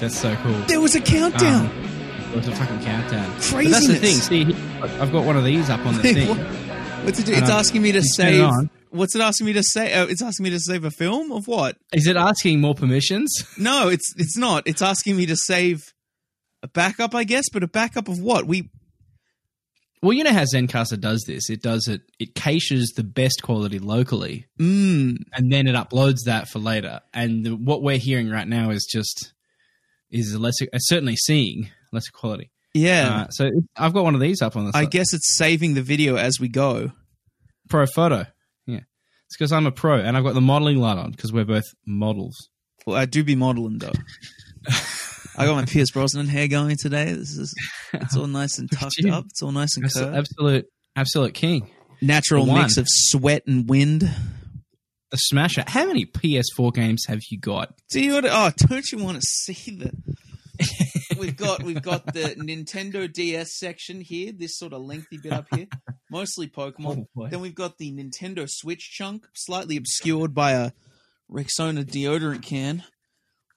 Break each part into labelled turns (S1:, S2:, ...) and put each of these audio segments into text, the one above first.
S1: That's so cool.
S2: There was a countdown.
S1: Um, it was a fucking countdown.
S2: Craziness.
S1: that's the thing. See, I've got one of these up on the thing.
S2: What- What's it do? It's asking me to
S1: it
S2: save. What's it asking me to say? Uh, it's asking me to save a film of what?
S1: Is it asking more permissions?
S2: No, it's it's not. It's asking me to save a backup, I guess, but a backup of what? We
S1: Well, you know how Zencastr does this. It does it. It caches the best quality locally,
S2: mm,
S1: and then it uploads that for later. And the, what we're hearing right now is just is less uh, certainly seeing lesser quality.
S2: yeah.
S1: Uh, so I've got one of these up on the
S2: I guess it's saving the video as we go.
S1: pro photo. Yeah, it's because I'm a pro and I've got the modeling light on because we're both models.
S2: Well, I do be modeling though. I got my Pierce Brosnan hair going today. This is it's all nice and tucked up. It's all nice and curved.
S1: absolute, absolute king.
S2: Natural mix of sweat and wind.
S1: A smasher. How many PS4 games have you got?
S2: Do you? Oh, don't you want to see the? we've got we've got the Nintendo DS section here. This sort of lengthy bit up here, mostly Pokemon.
S1: Oh,
S2: then we've got the Nintendo Switch chunk, slightly obscured by a Rexona deodorant can.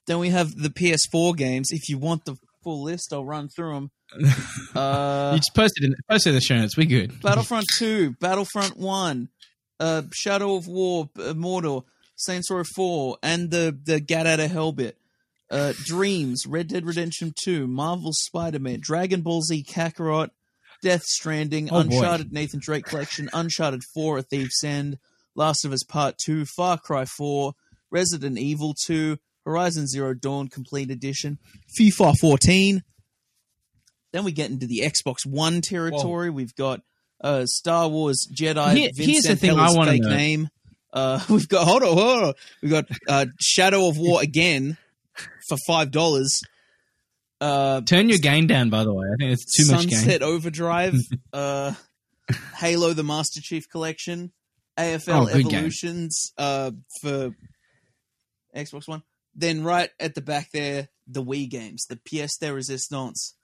S2: Then we have the PS4 games. If you want the full list, I'll run through them. Uh,
S1: you just posted in posted in the show notes. We good.
S2: Battlefront 2, Battlefront 1, uh, Shadow of War, uh, Mordor, Saints Row 4, and the, the Get Out of Hell bit. Uh, Dreams, Red Dead Redemption 2, Marvel Spider Man, Dragon Ball Z Kakarot, Death Stranding,
S1: Oh, boy.
S2: Uncharted Nathan Drake Collection, Uncharted 4, A Thief's End, Last of Us Part 2, Far Cry 4, Resident Evil 2, Horizon Zero Dawn Complete Edition, FIFA 14. Then we get into the Xbox One territory. We've got uh, Star Wars Jedi.
S1: Here- here's the
S2: Vincent
S1: thing I wanna
S2: fake
S1: know.
S2: name. Uh, we've got hold on, hold on. We've got uh, Shadow of War again for five dollars. Uh,
S1: Turn your game down, by the way. I think it's too much
S2: Sunset. Overdrive, uh, Halo: The Master Chief Collection, AFL
S1: Oh.
S2: Evolutions uh, for Xbox One. Then right at the back there, the Wii games, the Pièce de Resistance,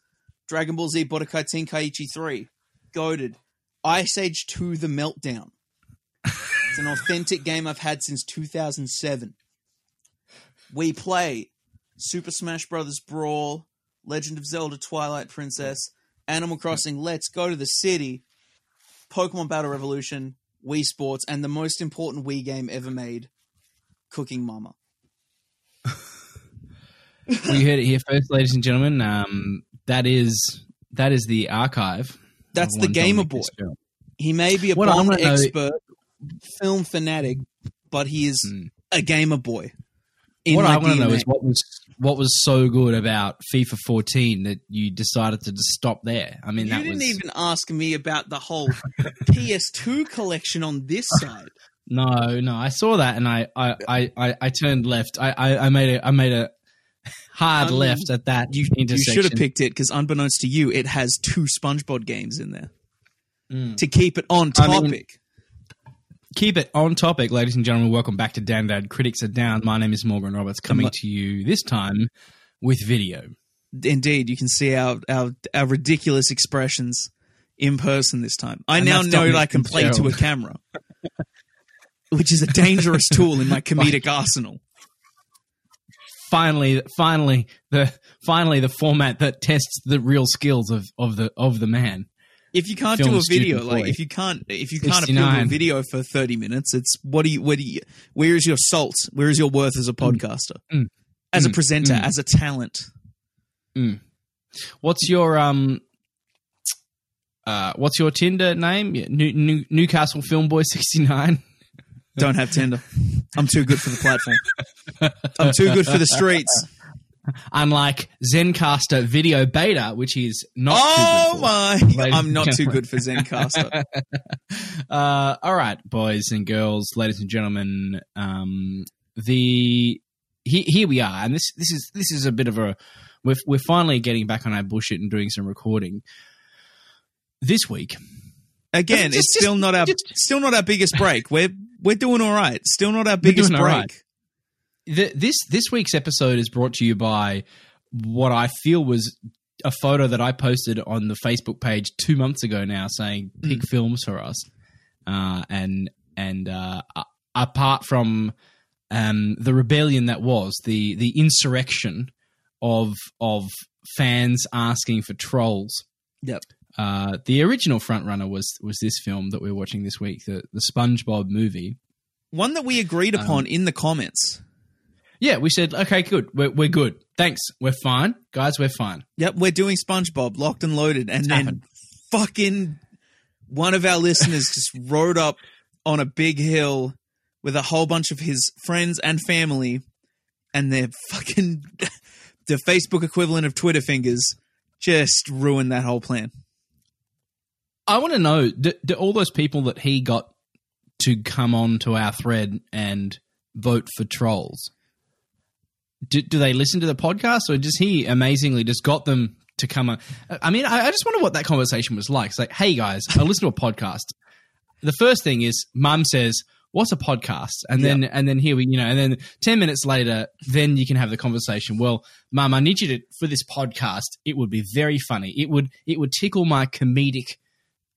S2: Dragon Ball Z Budokai Tenkaichi 3, Goaded, Ice Age 2: The Meltdown. It's an authentic game I've had since 2007. We play Super Smash Bros. Brawl, Legend of Zelda Twilight Princess, Animal Crossing Let's Go to the City, Pokemon Battle Revolution, Wii Sports, and the most important Wii game ever made, Cooking Mama.
S1: we heard it here first, ladies and gentlemen. Um, that is that is the archive.
S2: That's the Gamer Boy. He may be a
S1: What
S2: Bond
S1: wanna know-
S2: expert, film fanatic, but he is
S1: Hmm.
S2: a gamer boy.
S1: What I want to know is what was what was so good about FIFA 14 that you decided to just stop there. I mean,
S2: you
S1: that
S2: didn't
S1: was
S2: even ask me about the whole PS2 collection on this side.
S1: no, no. I saw that and I I, I, I, I turned left. I, I, I made a I made a hard
S2: Um,
S1: left at that
S2: You, you should have picked it because, unbeknownst to you, it has two SpongeBob games in there
S1: Mm.
S2: to keep it on
S1: I mean-
S2: topic.
S1: Keep it on topic, ladies and gentlemen. Welcome back to Dan Dad Critics Are Down. My name is Morgan Roberts, coming to you this time with video.
S2: Indeed, you can see our, our our ridiculous expressions in person this time. I
S1: And
S2: now know that I can play to a camera, which is a dangerous tool in my comedic arsenal.
S1: Finally, finally, the finally the format that tests the real skills of, of the of the man.
S2: If you can't
S1: Film
S2: do a video, like
S1: boy.
S2: if you can't if you can't appeal to a video for thirty minutes, it's what do you what do you where is your salt? Where is your worth as a podcaster?
S1: Mm.
S2: As a
S1: Mm.
S2: presenter,
S1: Mm.
S2: as a talent.
S1: What's your um? Uh, what's your Tinder name? New, New, Newcastle Film Boy sixty nine.
S2: Don't have Tinder. I'm too good for the platform. I'm too good for the streets.
S1: Unlike Zencastr Video Beta, which is not.
S2: Oh
S1: too good
S2: my! I'm not too good for
S1: Zencastr. Uh, all right, boys and girls, ladies and gentlemen. Um, the he, here we are, and this this is this is a bit of a we're we're finally getting back on our bullshit and doing some recording. This week,
S2: Again,
S1: Just-
S2: it's
S1: just-
S2: still not our
S1: just-
S2: still not our biggest break. We're we're doing all right. Still not our biggest break.
S1: right. the, this this week's episode is brought to you by what I feel was a photo that I posted on the Facebook page two months ago now, saying pick films for us, uh, and and uh, apart from um, the rebellion that was the the insurrection of of fans asking for trolls.
S2: Yep.
S1: Uh, the original frontrunner was was this film that we're watching this week, the the SpongeBob movie.
S2: One that we agreed
S1: Um,
S2: upon in the comments.
S1: Yeah, we said, okay, good, we're we're good, thanks, we're fine, guys, we're fine.
S2: Yep, we're doing SpongeBob locked and loaded, and
S1: It's
S2: then
S1: happened.
S2: fucking one of our listeners just rode up on a big hill with a whole bunch of his friends and family, and their fucking the Facebook equivalent of Twitter fingers just ruined that whole plan.
S1: I want to know, do, do all those people that he got to come on to our thread and vote for trolls, do, do they listen to the podcast or does he amazingly just got them to come on? I mean, I, I just wonder what that conversation was like. It's like, hey guys, I listen to a podcast. The first thing is mum says, what's a podcast? And then, and then here we, you know, and then 10 minutes later, then you can have the conversation. Well, mum, I need you to, for this podcast, it would be very funny. It would, it would tickle my comedic,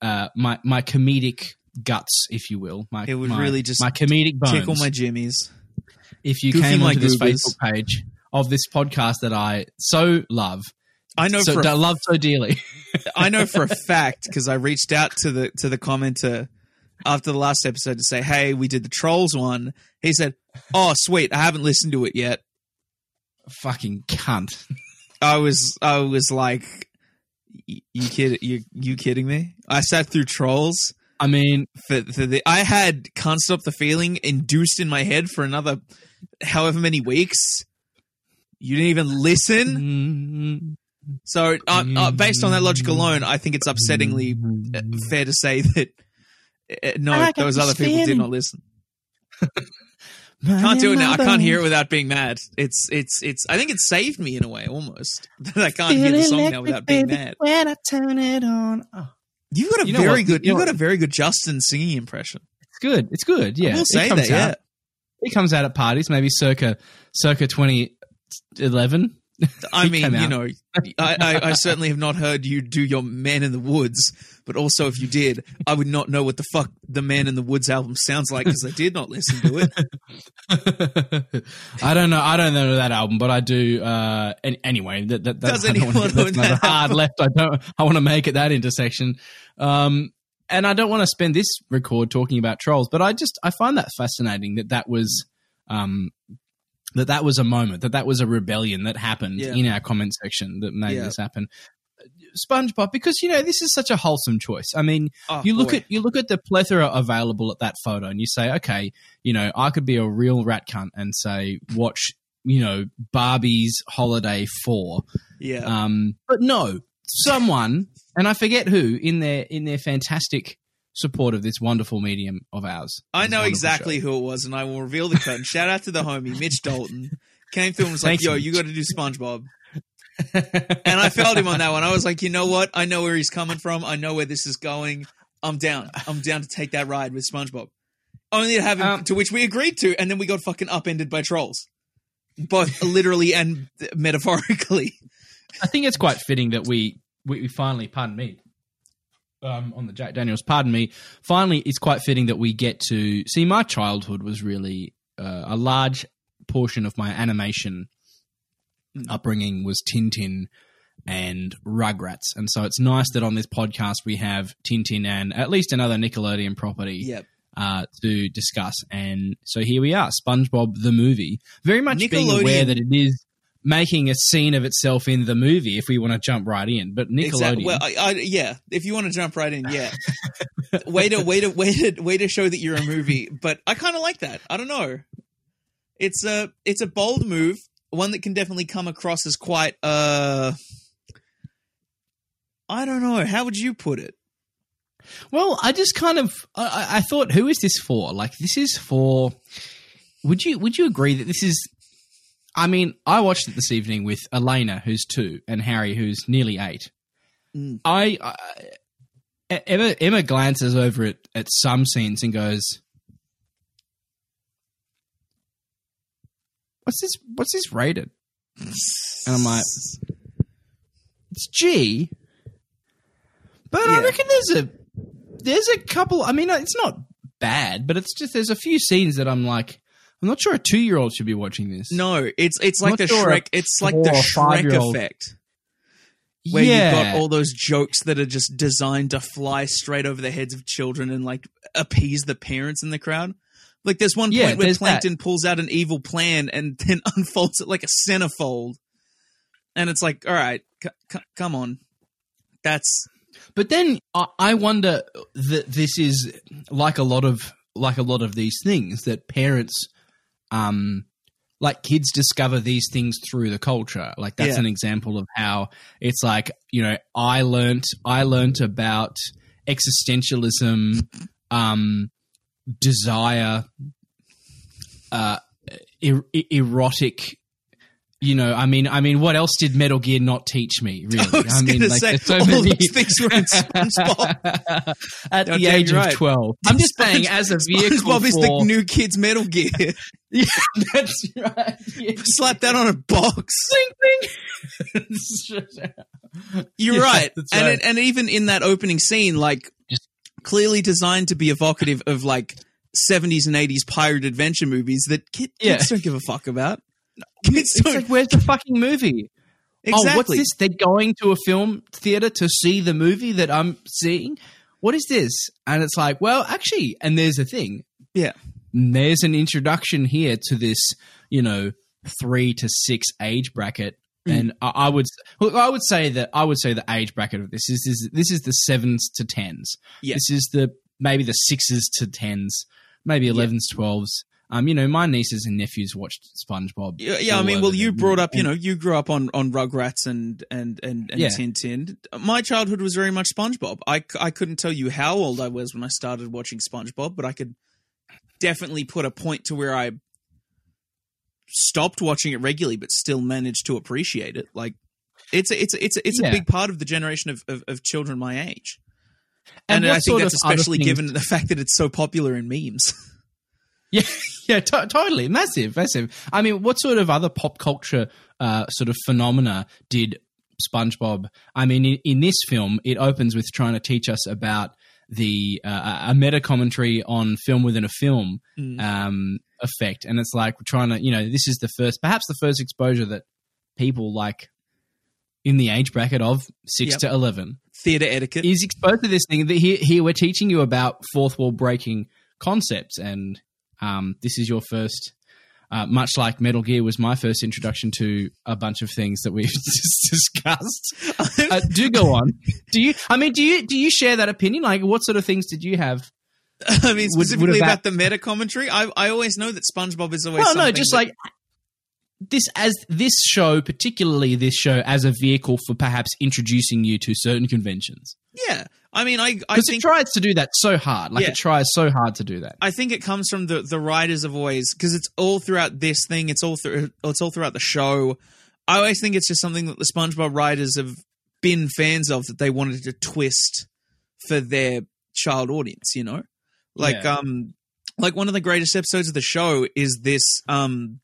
S1: uh, my, my comedic guts, if you will. My,
S2: It would
S1: my-
S2: really just
S1: my comedic bones.
S2: Tickle my jimmies.
S1: if you
S2: goofy
S1: came onto this
S2: goobers.
S1: Facebook page of this podcast that I so love,
S2: I know
S1: so
S2: for a
S1: love so dearly.
S2: I know for a fact because I reached out to the to the commenter after the last episode to say, "Hey, we did the trolls one." He said, "Oh, sweet, I haven't listened to it yet."
S1: Fucking cunt.
S2: I was I was like, "Y- "You kid you you kidding me?" I sat through trolls
S1: I mean,
S2: for, for the I had "Can't Stop the Feeling" induced in my head for another however many weeks. You didn't even listen.
S1: mm,
S2: So, uh, uh, based on that logic alone, I think it's upsettingly uh, fair to say that uh, no,
S1: I
S2: those other people did not listen. Can't do it now. I can't hear it without being mad. It's it's it's. I think it saved me in a way almost that I can't hear the song now without being mad.
S1: When I turn it on, oh,
S2: You got a
S1: You know
S2: very
S1: what?
S2: good.
S1: You
S2: You
S1: know
S2: got
S1: what?
S2: a very good Justin singing impression.
S1: it's good. It's good. Yeah,
S2: I will
S1: It
S2: say
S1: comes
S2: that.
S1: out-
S2: Yeah,
S1: It comes out at parties, maybe circa circa twenty eleven.
S2: I mean, you know, I, I, I certainly have not heard you do your Man in the Woods, but also if you did, I would not know what the fuck the Man in the Woods album sounds like because I did not listen to it.
S1: I don't know. I don't know that album, but I do. Uh, any, anyway, that, that, that,
S2: Does anyone know that
S1: hard
S2: album?
S1: left. I don't. I want to make it that intersection. Um, and I don't want to spend this record talking about trolls, but I just I find that fascinating that that was. Um, that that was a moment, that that was a rebellion that happened
S2: Yeah.
S1: in our comment section that made
S2: Yeah.
S1: this happen. SpongeBob, because you know this is such a wholesome choice. I mean,
S2: Oh,
S1: you look
S2: boy.
S1: at you look at the plethora available at that photo, and you say, okay, you know, I could be a real rat cunt and say, watch, you know, Barbie's Holiday Four.
S2: yeah.
S1: Um, but no, someone, and I forget who, in their in their fantastic support of this wonderful medium of ours.
S2: I know exactly
S1: show.
S2: who it was, and I will reveal the curtain. Shout out to the homie Mitch Dalton. Came through and was like,
S1: Thanks,
S2: "Yo,
S1: Mitch.
S2: you got to do SpongeBob." And I felt him on that one. I was like, "You know what? I know where he's coming from. I know where this is going. I'm down. I'm down to take that ride with SpongeBob." Only to have him,
S1: Um,
S2: to which we agreed to, and then we got fucking upended by trolls, both literally and metaphorically.
S1: I think it's quite fitting that we we, we finally, pardon me, um, on the Jack Daniels, pardon me, finally, it's quite fitting that we get to see. My childhood was really uh, a large portion of my animation upbringing was Tintin and Rugrats, and so it's nice that on this podcast we have Tintin and at least another Nickelodeon property
S2: Yep.
S1: uh, to discuss. And so here we are, SpongeBob the movie, very much being aware that it is making a scene of itself in the movie. If we want to jump right in, but Nickelodeon,
S2: Exactly. Well, I, I, yeah. If you want to jump right in, yeah. way to way to way to way to show that you're a movie, but I kind of like that. I don't know. It's a it's a bold move, one that can definitely come across as quite uh. I don't know. How would you put it?
S1: well, I just kind of I- I, I thought, who is this for? Like, this is for. Would you Would you agree that this is? I mean, I watched it this evening with Elena, who's two, and Harry, who's nearly eight.
S2: Mm.
S1: I, I Emma Emma glances over at at some scenes and goes, "What's this? What's this rated?" And I'm like, "It's G." But I reckon there's a there's a couple. I mean, it's not bad, but it's just there's a few scenes that I'm like, I'm not sure a two year old should be watching this.
S2: No, it's it's like the
S1: sure
S2: Shrek. It's like the Shrek effect, where
S1: yeah,
S2: you've got all those jokes that are just designed to fly straight over the heads of children and like appease the parents in the crowd. Like there's one
S1: Yeah,
S2: point where
S1: there's that.
S2: Plankton pulls out an evil plan and then unfolds it like a centerfold, and it's like, all right, c- c- come on, that's
S1: But then I, I wonder that this is like a lot of like a lot of these things that parents, um, like kids discover these things through the culture. Like that's
S2: Yeah.
S1: an example of how it's like you know I learnt I learnt about existentialism, um, desire, uh, er- erotic. You know, I mean, I mean, what else did Metal Gear not teach me? Really,
S2: I was
S1: mean,
S2: gonna
S1: like,
S2: say
S1: so
S2: all
S1: many-
S2: those things were in SpongeBob.
S1: at
S2: No,
S1: the age of
S2: right.
S1: 12. I'm just saying, as a vehicle
S2: SpongeBob is
S1: for...
S2: the new kids Metal Gear.
S1: yeah, that's right. Yeah.
S2: Slap that on a box.
S1: Bling, bling.
S2: You're
S1: Yeah,
S2: right. and
S1: right.
S2: It, and even in that opening scene, like
S1: Just-
S2: clearly designed to be evocative of like 70s and 80s pirate adventure movies that kid,
S1: Yeah.
S2: kids don't give a fuck about. Kids
S1: it's like, where's the fucking movie?
S2: exactly.
S1: Oh, what's this? They're going to a film theater to see the movie that I'm seeing? What is this? And it's like, well, actually, and there's a thing.
S2: Yeah.
S1: There's an introduction here to this, you know, three to six age bracket.
S2: Mm.
S1: And I, I would, look, I would say that I would say the age bracket of this is, is this is the sevens to tens.
S2: Yeah.
S1: This is the maybe the sixes to tens, maybe
S2: Yeah.
S1: elevens, twelves. Um, you know, my nieces and nephews watched SpongeBob.
S2: Yeah, yeah, I mean, well, you brought up, you know, you grew up on, on Rugrats and and and, and
S1: Yeah.
S2: Tintin. My childhood was very much SpongeBob. I I couldn't tell you how old I was when I started watching SpongeBob, but I could definitely put a point to where I stopped watching it regularly, but still managed to appreciate it. Like, it's a, it's a, it's a, it's
S1: Yeah.
S2: a big part of the generation of, of, of children my age,
S1: And
S2: and, I think that's especially
S1: things-
S2: given the fact that it's so popular in memes.
S1: Yeah, yeah, to- totally, massive, massive. I mean, what sort of other pop culture uh, sort of phenomena did SpongeBob? I mean, in, in this film, it opens with trying to teach us about the uh, a meta commentary on film within a film
S2: Mm.
S1: um, effect, and it's like we're trying to, you know, this is the first, perhaps the first exposure that people like in the age bracket of six
S2: Yep.
S1: to eleven
S2: Theater etiquette.
S1: is exposed to this thing. That here, here we're teaching you about fourth wall breaking concepts, and um, this is your first. Uh, much like Metal Gear was my first introduction to a bunch of things that we've just discussed. Uh, do go on. Do you? I mean, do you do you share that opinion? Like, what sort of things did you have?
S2: I mean,
S1: Would- would
S2: specifically about the meta commentary. I I always know that SpongeBob is always
S1: Well, no, just
S2: that-
S1: like this as this show, particularly this show, as a vehicle for perhaps introducing you to certain conventions.
S2: yeah. I mean, I I
S1: Because it tries to do that so hard. Like
S2: Yeah.
S1: it tries so hard to do that.
S2: I think it comes from the the writers have always because it's all throughout this thing. It's all through it's all throughout the show. I always think it's just something that the SpongeBob writers have been fans of that they wanted to twist for their child audience. You know, like
S1: Yeah.
S2: um, like one of the greatest episodes of the show is this um,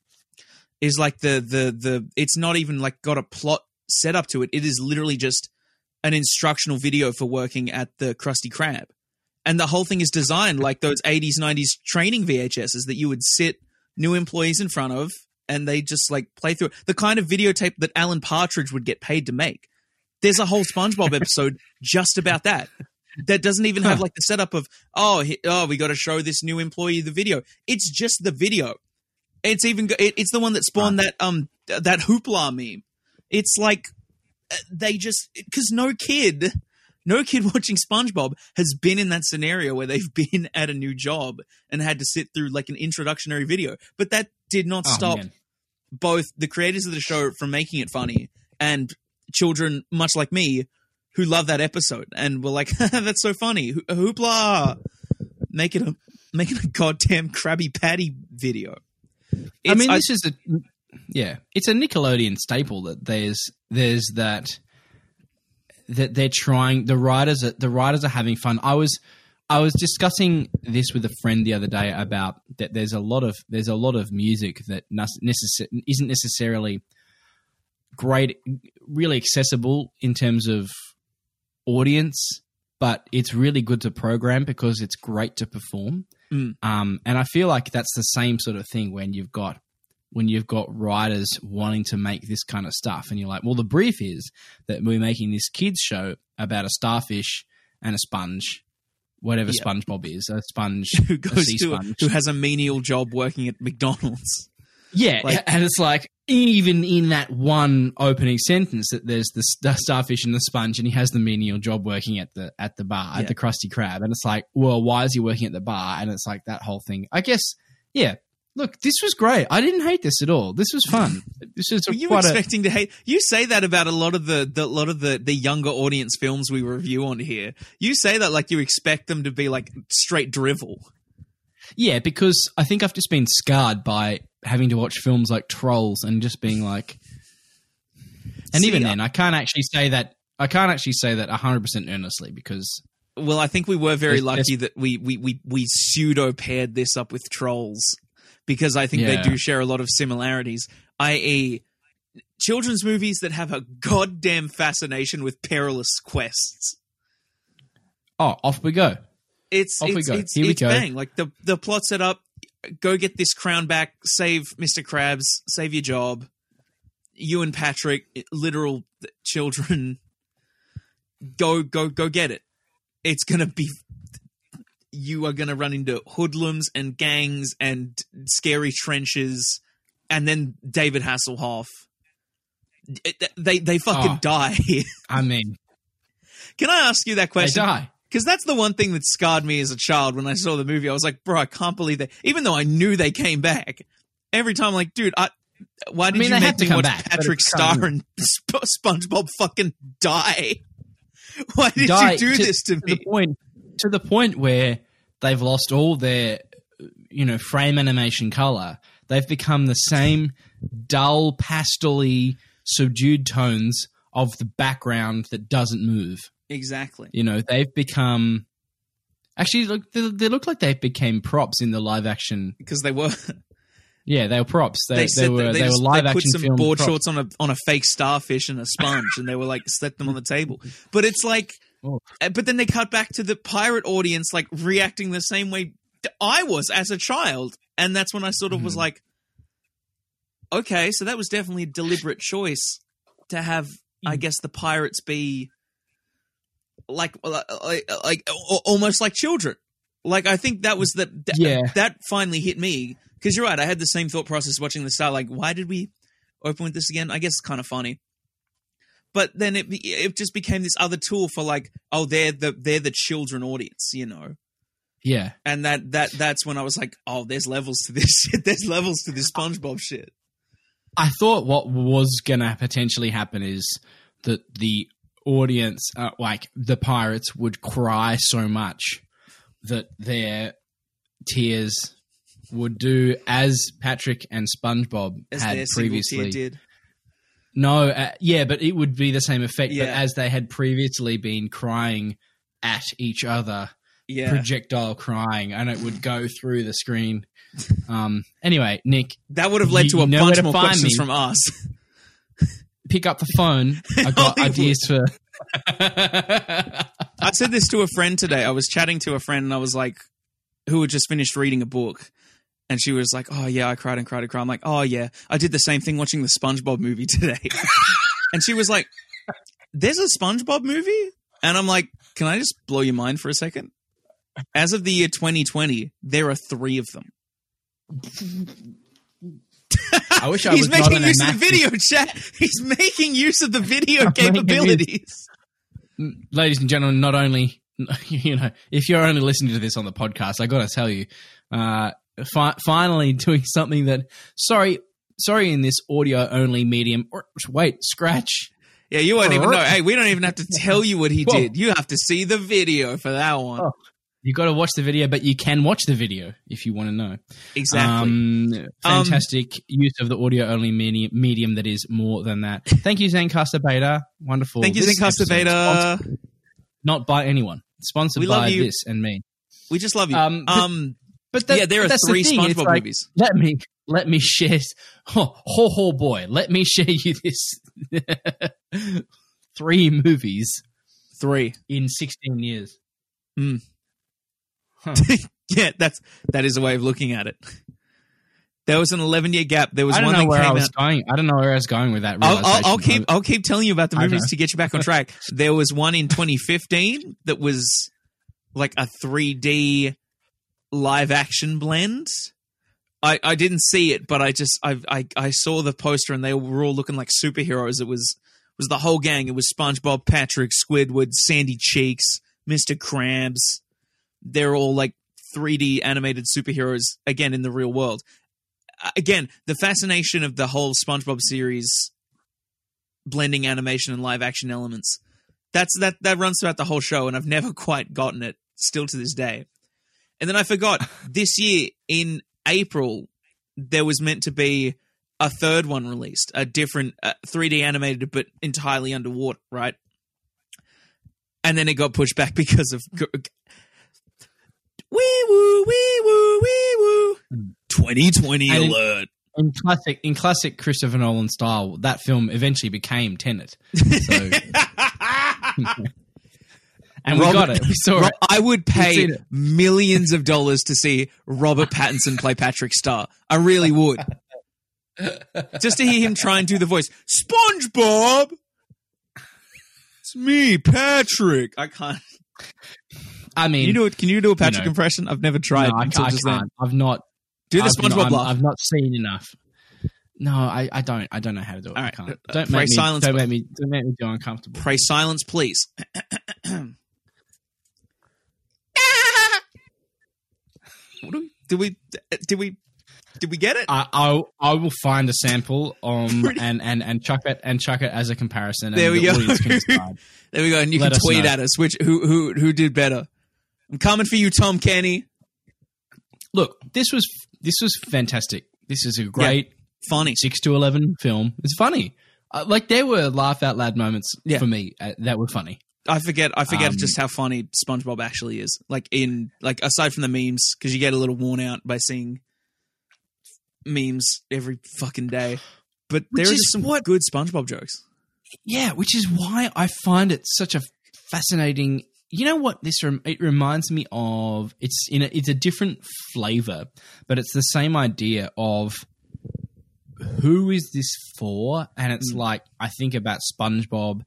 S2: is like the the the. It's not even like got a plot set up to it. It is literally just an instructional video for working at the Krusty Krab. And the whole thing is designed like those 80s 90s training vhs's that you would sit new employees in front of and they just like play through it. the kind of videotape that alan partridge would get paid to make. There's a whole spongebob episode just about that that doesn't even have like the setup of oh he- oh we got to show this new employee the video. It's just the video. It's even it, it's the one that spawned that um that hoopla meme. It's like they just because no kid no kid watching SpongeBob has been in that scenario where they've been at a new job and had to sit through like an introductory video. But that did not
S1: Oh,
S2: stop
S1: man.
S2: both the creators of the show from making it funny and children, much like me, who love that episode and were like, "That's so funny, Ho- hoopla!" Make it a make it a goddamn Krabby Patty video.
S1: I mean, this is a yeah, it's a Nickelodeon staple that there's there's that that they're trying the writers are, the writers are having fun. I was I was discussing this with a friend the other day about that there's a lot of there's a lot of music that necess- isn't necessarily great really accessible in terms of audience but it's really good to program because it's great to perform
S2: Mm.
S1: Um, and I feel like that's the same sort of thing when you've got when you've got writers wanting to make this kind of stuff, and you're like, well, the brief is that we're making this kids show about a starfish and a sponge, whatever
S2: Yeah.
S1: SpongeBob is, a sponge,
S2: who
S1: a
S2: goes to
S1: sponge.
S2: who has a menial job working at McDonald's.
S1: Yeah,
S2: Like-
S1: and it's like even in that one opening sentence that there's the starfish and the sponge, and he has the menial job working at the at the bar
S2: Yeah.
S1: at the Krusty Krab, and it's like, well, why is he working at the bar? And it's like that whole thing. I guess, yeah. Look, this was great. I didn't hate this at all. This was fun. This is
S2: Were you
S1: quite a
S2: expecting to hate? You say that about a lot of the, the lot of the the younger audience films we review on here. You say that like you expect them to be like straight drivel.
S1: yeah, because I think I've just been scarred by having to watch films like Trolls and just being like, and
S2: See,
S1: even then, I can't actually say that. I can't actually say that 100 percent earnestly because
S2: Well, I think we were very lucky that we we we we pseudo paired this up with Trolls because I think
S1: Yeah.
S2: they do share a lot of similarities. I.e., children's movies that have a goddamn fascination with perilous quests.
S1: oh, off we go.
S2: It's
S1: Off we go.
S2: it's,
S1: Here we go.
S2: bang. Like the the plot set up. Go get this crown back. Save Mister Krabs. Save your job. You and Patrick, literal children. Go go go get it. It's gonna be. You are gonna run into hoodlums and gangs and scary trenches, and then David Hasselhoff. They they fucking
S1: Oh.
S2: die.
S1: I mean,
S2: Can I ask you that
S1: they
S2: question?
S1: die.
S2: Because that's the one thing that scarred me as a child when I saw the movie. I was like, bro, I can't believe that. Even though I knew they came back, every time, I'm like, dude, I. Why did
S1: mean,
S2: you
S1: they
S2: make
S1: to
S2: me watch
S1: back,
S2: Patrick Star and Sp- SpongeBob fucking die? Why did
S1: Die
S2: you do this to,
S1: to
S2: me?
S1: the point to the point where they've lost all their, you know, frame animation color. They've become the same dull, pastely, subdued tones of the background that doesn't move.
S2: Exactly.
S1: You know, they've become. Actually, look, they, they look like they became props in the live action.
S2: Because they were.
S1: Yeah, they were props. They,
S2: They,
S1: they, were they,
S2: they, just,
S1: were live
S2: they put
S1: action
S2: some board
S1: props.
S2: shorts on a on a fake starfish and a sponge, and they were like set them on the table. But it's like,
S1: Oh.
S2: uh, but then they cut back to the pirate audience like reacting the same way I was as a child, and that's when I sort of was
S1: Mhm.
S2: like, okay, so that was definitely a deliberate choice to have, I
S1: Mm.
S2: guess, the pirates be like like like, like almost like children. Like I think that was the that,
S1: Yeah.
S2: that finally hit me because you're right. I had the same thought process watching the star. Like, why did we open with this again? I guess it's kind of funny. But then it it just became this other tool for like, oh, they're the they're the children audience, you know.
S1: Yeah,
S2: And that that that's when I was like, oh, there's levels to this shit. There's levels to this SpongeBob shit.
S1: I thought what was going to potentially happen is that the audience, uh, like the pirates, would cry so much that their tears would do as Patrick and SpongeBob
S2: As
S1: had previously.
S2: did.
S1: No, uh, yeah, but it would be the same effect. But as they had previously been crying at each other,
S2: Yeah,
S1: projectile crying, and it would go through the screen. Um. Anyway, Nick,
S2: that would have led to a
S1: you know where
S2: bunch more questions
S1: me.
S2: from us.
S1: pick up the phone. I got ideas for.
S2: I said this to a friend today. I was chatting to a friend and I was like, who had just finished reading a book. And she was like, oh, yeah, I cried and cried and cried. I'm like, oh, yeah, I did the same thing watching the SpongeBob movie today. and she was like, there's a SpongeBob movie? And I'm like, can I just blow your mind for a second? As of the year 2020, there are three of them.
S1: I wish I
S2: He's
S1: was
S2: making use of the video chat. He's making use of the video capabilities.
S1: ladies and gentlemen, not only you know, if you're only listening to this on the podcast, I got to tell you, uh, fi- finally doing something that sorry, sorry, in this audio only medium. Or wait, scratch.
S2: Yeah, you won't even know. Hey, we don't even have to tell you what he
S1: Whoa.
S2: did. You have to see the video for that one.
S1: Oh. You got to watch the video, but you can watch the video if you want to know.
S2: exactly.
S1: Um, fantastic use of the audio only medium, medium that is more than that. Thank you, Zencastr Beta. Wonderful.
S2: Thank you,
S1: This Zencastr
S2: Beta.
S1: Not by anyone. Sponsored
S2: We love
S1: by
S2: you.
S1: this and me.
S2: We just love you.
S1: Um,
S2: Um,
S1: but- But
S2: yeah, there are
S1: the
S2: three
S1: thing,
S2: SpongeBob
S1: like,
S2: movies.
S1: Let me let me share. Oh, ho ho boy, let me share you this three movies
S2: Three.
S1: in sixteen years.
S2: Hmm.
S1: Huh.
S2: yeah, that's that is a way of looking at it. There was an 11 year gap. There was
S1: I don't
S2: one
S1: know
S2: that
S1: where
S2: came
S1: I was
S2: out.
S1: going. I don't know where I was going with that.
S2: I'll, I'll, I'll keep I'll keep telling you about the movies to get you back on track. there was one in 2015 that was like a 3D live action blend. I, I didn't see it, but I just I, I I saw the poster and they were all looking like superheroes. It was was the whole gang. It was SpongeBob, Patrick, Squidward, Sandy Cheeks, Mr. Krabs. They're all like 3D animated superheroes again in the real world. Again, the fascination of the whole SpongeBob series blending animation and live action elements. That's that that runs throughout the whole show, and I've never quite gotten it still to this day. And then I forgot this year in April there was meant to be a third one released, a different uh, 3D animated but entirely underwater, right? And then it got pushed back because of wee woo wee woo wee woo. 2020
S1: And-
S2: alert.
S1: in classic in classic Christopher Nolan style, that film eventually became Tenet. So, and we got it. We saw
S2: Ro-
S1: it.
S2: I would pay millions of dollars to see Robert Pattinson play Patrick Star. I really would. Just to hear him try and do the voice. SpongeBob! It's me, Patrick. I can't.
S1: I
S2: Can
S1: mean,
S2: you do it? Can you do a Patrick
S1: know.
S2: impression? I've never tried
S1: no, I,
S2: until
S1: I can't. I've not
S2: Do the
S1: I've
S2: SpongeBob
S1: not, I'm-
S2: laugh.
S1: I've not seen enough. No, I, I don't. I don't know how to do it.
S2: All
S1: I can't.
S2: Uh,
S1: Don't
S2: pray
S1: make me.
S2: silence,
S1: don't make me. Don't make me feel uncomfortable.
S2: Pray silence, please. what do we? Did we? Did we? Did we get it?
S1: I, I I will find a sample um
S2: Pretty-
S1: and, and and chuck it and chuck it as a comparison.
S2: There
S1: and
S2: we
S1: the
S2: go.
S1: audience can decide.
S2: There we go, and you
S1: Let
S2: can
S1: us
S2: tweet
S1: know.
S2: at us which who who who did better. I'm coming for you, Tom Kenny.
S1: Look, this was this was fantastic. This is a great
S2: Funny.
S1: six to eleven film. It's funny. Uh, like there were laugh out loud moments
S2: Yeah.
S1: for me uh, that were funny.
S2: I forget. I forget
S1: Um,
S2: just how funny SpongeBob actually is. Like in like aside from the memes, because you get a little worn out by seeing memes every fucking day. But there
S1: is
S2: some
S1: what-
S2: good SpongeBob jokes.
S1: Yeah, which is why I find it such a fascinating. You know what? This rem- it reminds me of. It's in a, it's a different flavor, but it's the same idea of who is this for? And it's
S2: Mm.
S1: like I think about SpongeBob,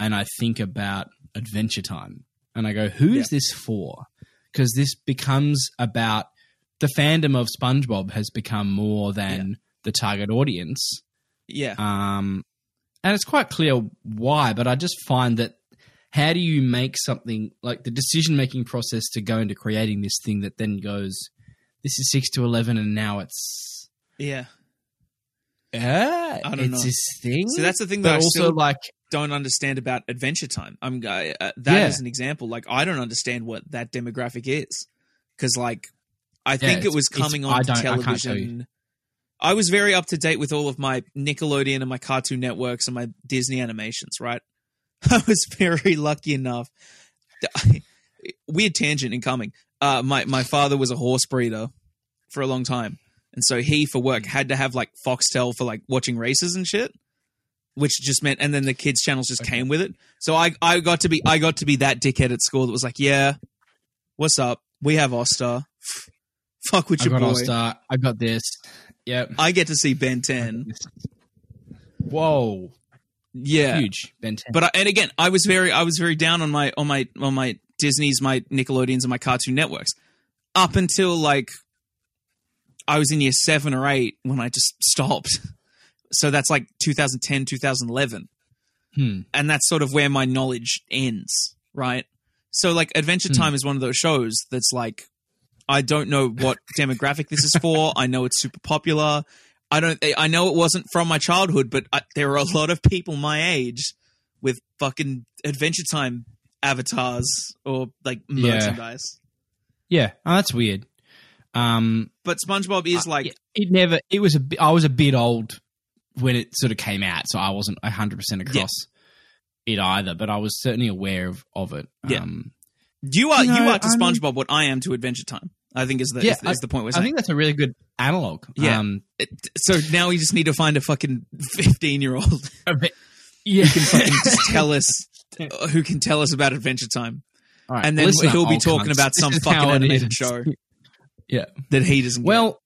S1: and I think about Adventure Time, and I go, who is
S2: Yeah.
S1: this for? Because this becomes about the fandom of SpongeBob has become more than the target audience.
S2: Yeah.
S1: Um, and it's quite clear why, but I just find that how do you make something like the decision making process to go into creating this thing that then goes, this is six to eleven, and now it's
S2: yeah.
S1: yeah,
S2: I don't
S1: it's
S2: know.
S1: this thing.
S2: So that's the thing
S1: but
S2: that I
S1: also
S2: still
S1: like
S2: don't understand about Adventure Time. I'm uh, uh, that
S1: Yeah.
S2: is an example. Like I don't understand what that demographic is because like I think it was coming on to
S1: I can't tell you.
S2: television. I was very up to date with all of my Nickelodeon and my Cartoon Networks and my Disney animations. Right, I was very lucky enough. Weird tangent incoming. Uh, my my father was a horse breeder for a long time, and so he for work had to have like Foxtel for like watching races and shit which just meant and then the kids channels just
S1: Okay.
S2: came with it. So i i got to be i got to be that dickhead at school that was like yeah what's up? We have Ostar. fuck with
S1: I
S2: your
S1: got
S2: boy.
S1: Star, I got this. Yep.
S2: i get to see ben 10
S1: Whoa,
S2: yeah.
S1: Huge. Ben 10.
S2: but I, and again i was very i was very down on my on my on my disney's my nickelodeons and my cartoon networks. Up until like i was in year seven or eight when i just stopped so that's like 2010 2011
S1: Hmm.
S2: and that's sort of where my knowledge ends, right? So like Adventure
S1: Hmm.
S2: Time is one of those shows that's like I don't know what demographic this is for. I know it's super popular. I don't I know it wasn't from my childhood, but I, there are a lot of people my age with fucking Adventure Time avatars or like merchandise.
S1: Yeah, oh, that's weird. Um,
S2: But SpongeBob is like
S1: it, it never. It was a. bit- I was a bit old when it sort of came out, so I wasn't hundred percent across it either. But I was certainly aware of, of it.
S2: Yeah.
S1: Um,
S2: you are
S1: You
S2: you are to
S1: I mean-
S2: SpongeBob what I am to Adventure Time. I think is the
S1: Yeah,
S2: is, is the point we're
S1: I think that's a really good analog.
S2: Yeah.
S1: Um,
S2: It- so now we just need to find a fucking fifteen year old
S1: a yeah.
S2: who can fucking just tell us uh, who can tell us about Adventure Time.
S1: All right,
S2: and then he'll be talking
S1: cunts.
S2: about some fucking
S1: how
S2: animated
S1: is.
S2: show
S1: Yeah.
S2: that he doesn't. get.
S1: Well,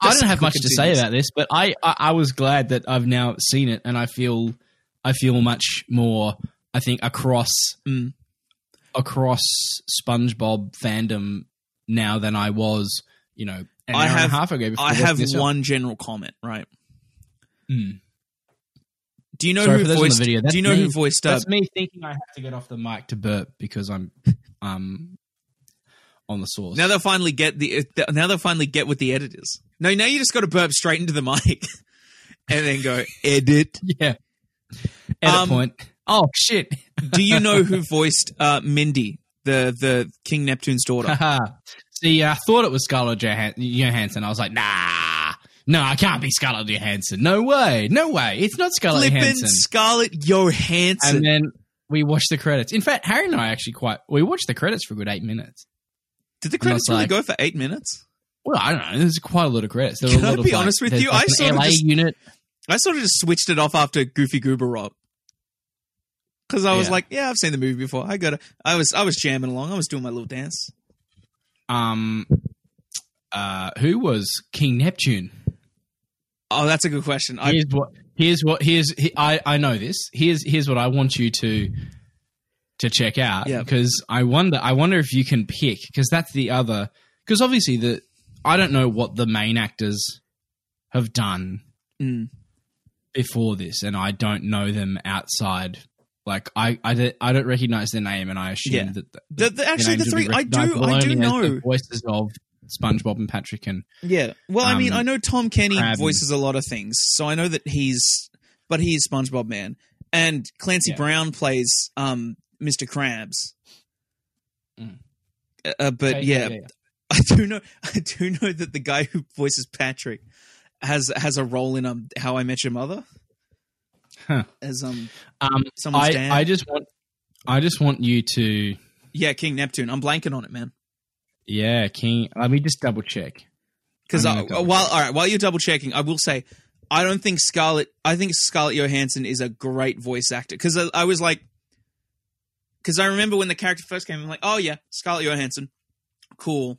S1: I don't have much to say about this, but I, I I was glad that I've now seen it, and I feel I feel much more. I think across
S2: Mm.
S1: across SpongeBob fandom now than I was, you know, an
S2: I have-
S1: half ago. Before
S2: I have
S1: this up.
S2: one general comment. Right?
S1: Mm.
S2: Do you know
S1: Sorry
S2: who
S1: on the
S2: voiced?
S1: video. That's
S2: do you know
S1: me.
S2: who voiced? Uh,
S1: That's me thinking I have to get off the mic to burp because I'm um on the source.
S2: now they'll finally get the. uh, Now they'll finally get with the editors. No, now you just got to burp straight into the mic, and then go edit.
S1: yeah. Edit
S2: Um,
S1: point. Oh shit.
S2: Do you know who voiced uh, Mindy, the the King Neptune's daughter?
S1: See, I thought it was Scarlett Johansson. I was like, nah, no, I can't be Scarlett Johansson. No way, no way. It's not Scarlett
S2: Flippin'
S1: Johansson.
S2: Scarlett Johansson.
S1: And then we watched the credits. In fact, Harry and I actually quite we watched the credits for a good eight minutes.
S2: Did the credits really
S1: like-
S2: go for eight minutes?
S1: Well, I don't know. There's quite a lot of credits. There
S2: Can I
S1: lot of,
S2: be
S1: like,
S2: honest with you?
S1: like
S2: I sort of
S1: LA
S2: just-
S1: unit.
S2: I sort of just switched it off after Goofy Goober Rock. Because I was
S1: Yeah.
S2: like, yeah, I've seen the movie before. I got to I was I was jamming along. I was doing my little dance.
S1: Um, uh, who was King Neptune?
S2: Oh, that's a good question. I,
S1: here's what here's what here's he, I I know this. Here's here's what I want you to to check out
S2: Yeah.
S1: because I wonder I wonder if you can pick because that's the other because obviously the I don't know what the main actors have done
S2: Mm.
S1: before this and I don't know them outside like I I, don't- I don't recognize their name and I assume
S2: Yeah.
S1: that the,
S2: The- the- actually, the
S1: names would be
S2: three- I do- I do know.
S1: the voices of SpongeBob and Patrick and
S2: Yeah. Well, I mean,
S1: Um,
S2: I know Tom Kenny
S1: Crab and-
S2: voices a lot of things, so I know that he's, but he's SpongeBob Man, and Clancy
S1: Yeah.
S2: Brown plays um, Mr. Krabs.
S1: Mm.
S2: Uh, Uh, but
S1: Okay,
S2: yeah, I do know. I do know that the guy who voices Patrick has has a role in um How I Met Your Mother
S1: Huh.
S2: as um
S1: Um,
S2: someone's
S1: I,
S2: dad.
S1: I just want I just want you to
S2: yeah, King Neptune. I'm blanking on it, man.
S1: yeah King. Let me just double check.
S2: Because
S1: I'm
S2: while all right, while you're double checking, I will say I don't think Scarlett. I think Scarlett Johansson is a great voice actor. Because I, I was like, because I remember when the character first came, I'm like, oh yeah, Scarlett Johansson, cool,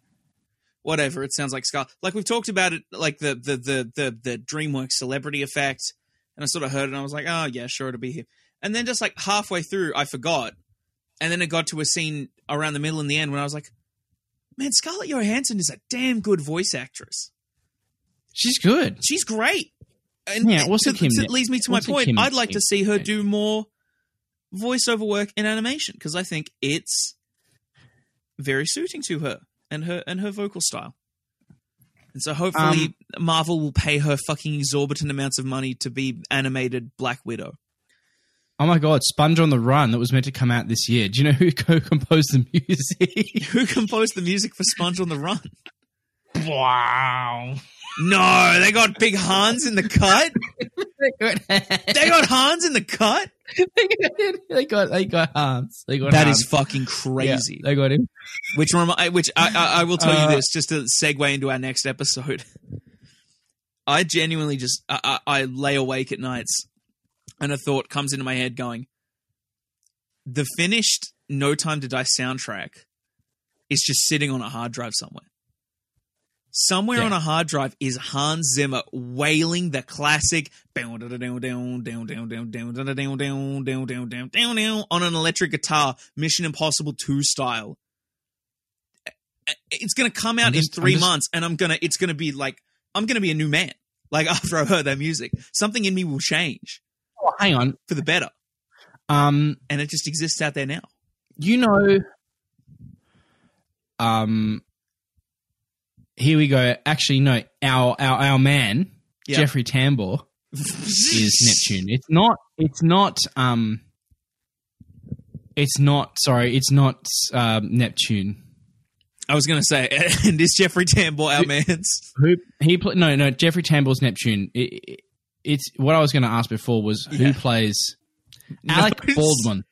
S2: whatever. It sounds like Scar. Like we've talked about it, like the the the the the DreamWorks celebrity effect, and I sort of heard it, and I was like, oh yeah, sure, it'll be here. And then just like halfway through, I forgot, and then it got to a scene around the middle and the end when I was like, man, Scarlett Johansson is a damn good voice actress
S1: She's good.
S2: she's great. And
S1: Yeah, what's Kim
S2: to- leads me to my
S1: what's
S2: point. I'd like to see her do more voiceover work in animation because I think it's very suiting to her and her and her vocal style. And so hopefully
S1: Um,
S2: Marvel will pay her fucking exorbitant amounts of money to be animated Black Widow.
S1: Oh my god, Sponge on the Run that was meant to come out this year. Do you know who co-composed the music?
S2: Who composed the music for Sponge on the Run?
S1: wow.
S2: No, they got Big Hans in the cut. They got Hans in the cut.
S1: they got they got Hans. They got
S2: That
S1: Hans.
S2: is fucking
S1: Yeah,
S2: crazy.
S1: they got him.
S2: Which remi- which I, I, I will tell
S1: Uh,
S2: you this just to segue into our next episode. I genuinely just I, I, I lay awake at nights, and a thought comes into my head going, the finished No Time to Die soundtrack is just sitting on a hard drive somewhere. Somewhere
S1: Yeah.
S2: on a hard drive is Hans Zimmer wailing the classic down down down on an electric guitar, Mission Impossible 2 style. It's gonna come out
S1: just-
S2: in 3
S1: just-
S2: months and I'm gonna it's gonna be like I'm gonna be a new man. Like after I heard that music. Something in me will change
S1: Oh, hang on.
S2: for the better.
S1: Um,
S2: And it just exists out there now.
S1: you know, um, here we go. Actually, no, our our our man
S2: Yeah.
S1: Jeffrey Tambor is Neptune. It's not. It's not. Um, it's not. Sorry, it's not um, Neptune.
S2: I was gonna say, and is Jeffrey Tambor our man's?
S1: Who he? Pl- no, no. Jeffrey Tambor's Neptune. It, it, it's what I was going to ask before was
S2: Yeah.
S1: who plays Alec
S2: No,
S1: Baldwin.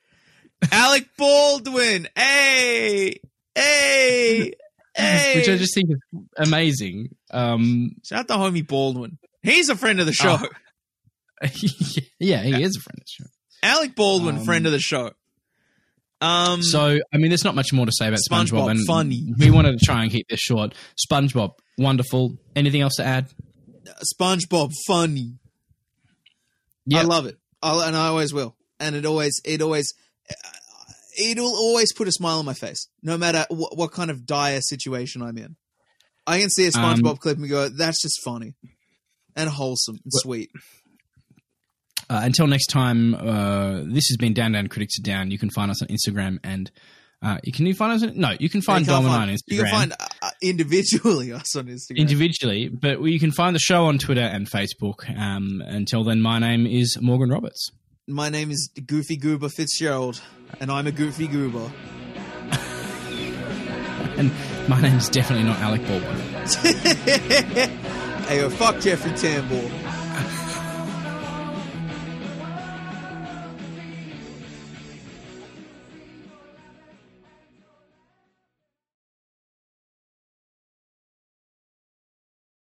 S2: Alec Baldwin. Hey, hey, hey.
S1: which I just think is amazing. Um,
S2: Shout out to homie Baldwin. He's a friend of the show.
S1: yeah, he is a friend of the show.
S2: Alec Baldwin,
S1: Um,
S2: friend of the show. Um,
S1: So, I mean, there's not much more to say about SpongeBob.
S2: SpongeBob,
S1: and
S2: funny.
S1: We wanted to try and keep this short. SpongeBob, wonderful. Anything else to add?
S2: SpongeBob, funny. I love it, I'll, and I always will. And it always, it always, it'll always put a smile on my face, no matter wh- what kind of dire situation I'm in. I can see a
S1: Um,
S2: SpongeBob clip and go, "That's just funny and wholesome and sweet."
S1: Uh, until next time, uh, this has been Down Down Critics Are Down. You can find us on Instagram and uh, you can you find us on, no, you can find Dom and I on Instagram.
S2: You can find uh, individually us on Instagram.
S1: individually, but you can find the show on Twitter and Facebook. Um, until then, my name is Morgan Roberts.
S2: My name is Goofy Goober Fitzgerald, and I'm a Goofy Goober.
S1: And my name is definitely not Alec Baldwin.
S2: hey, yo, fuck Jeffrey Tambor.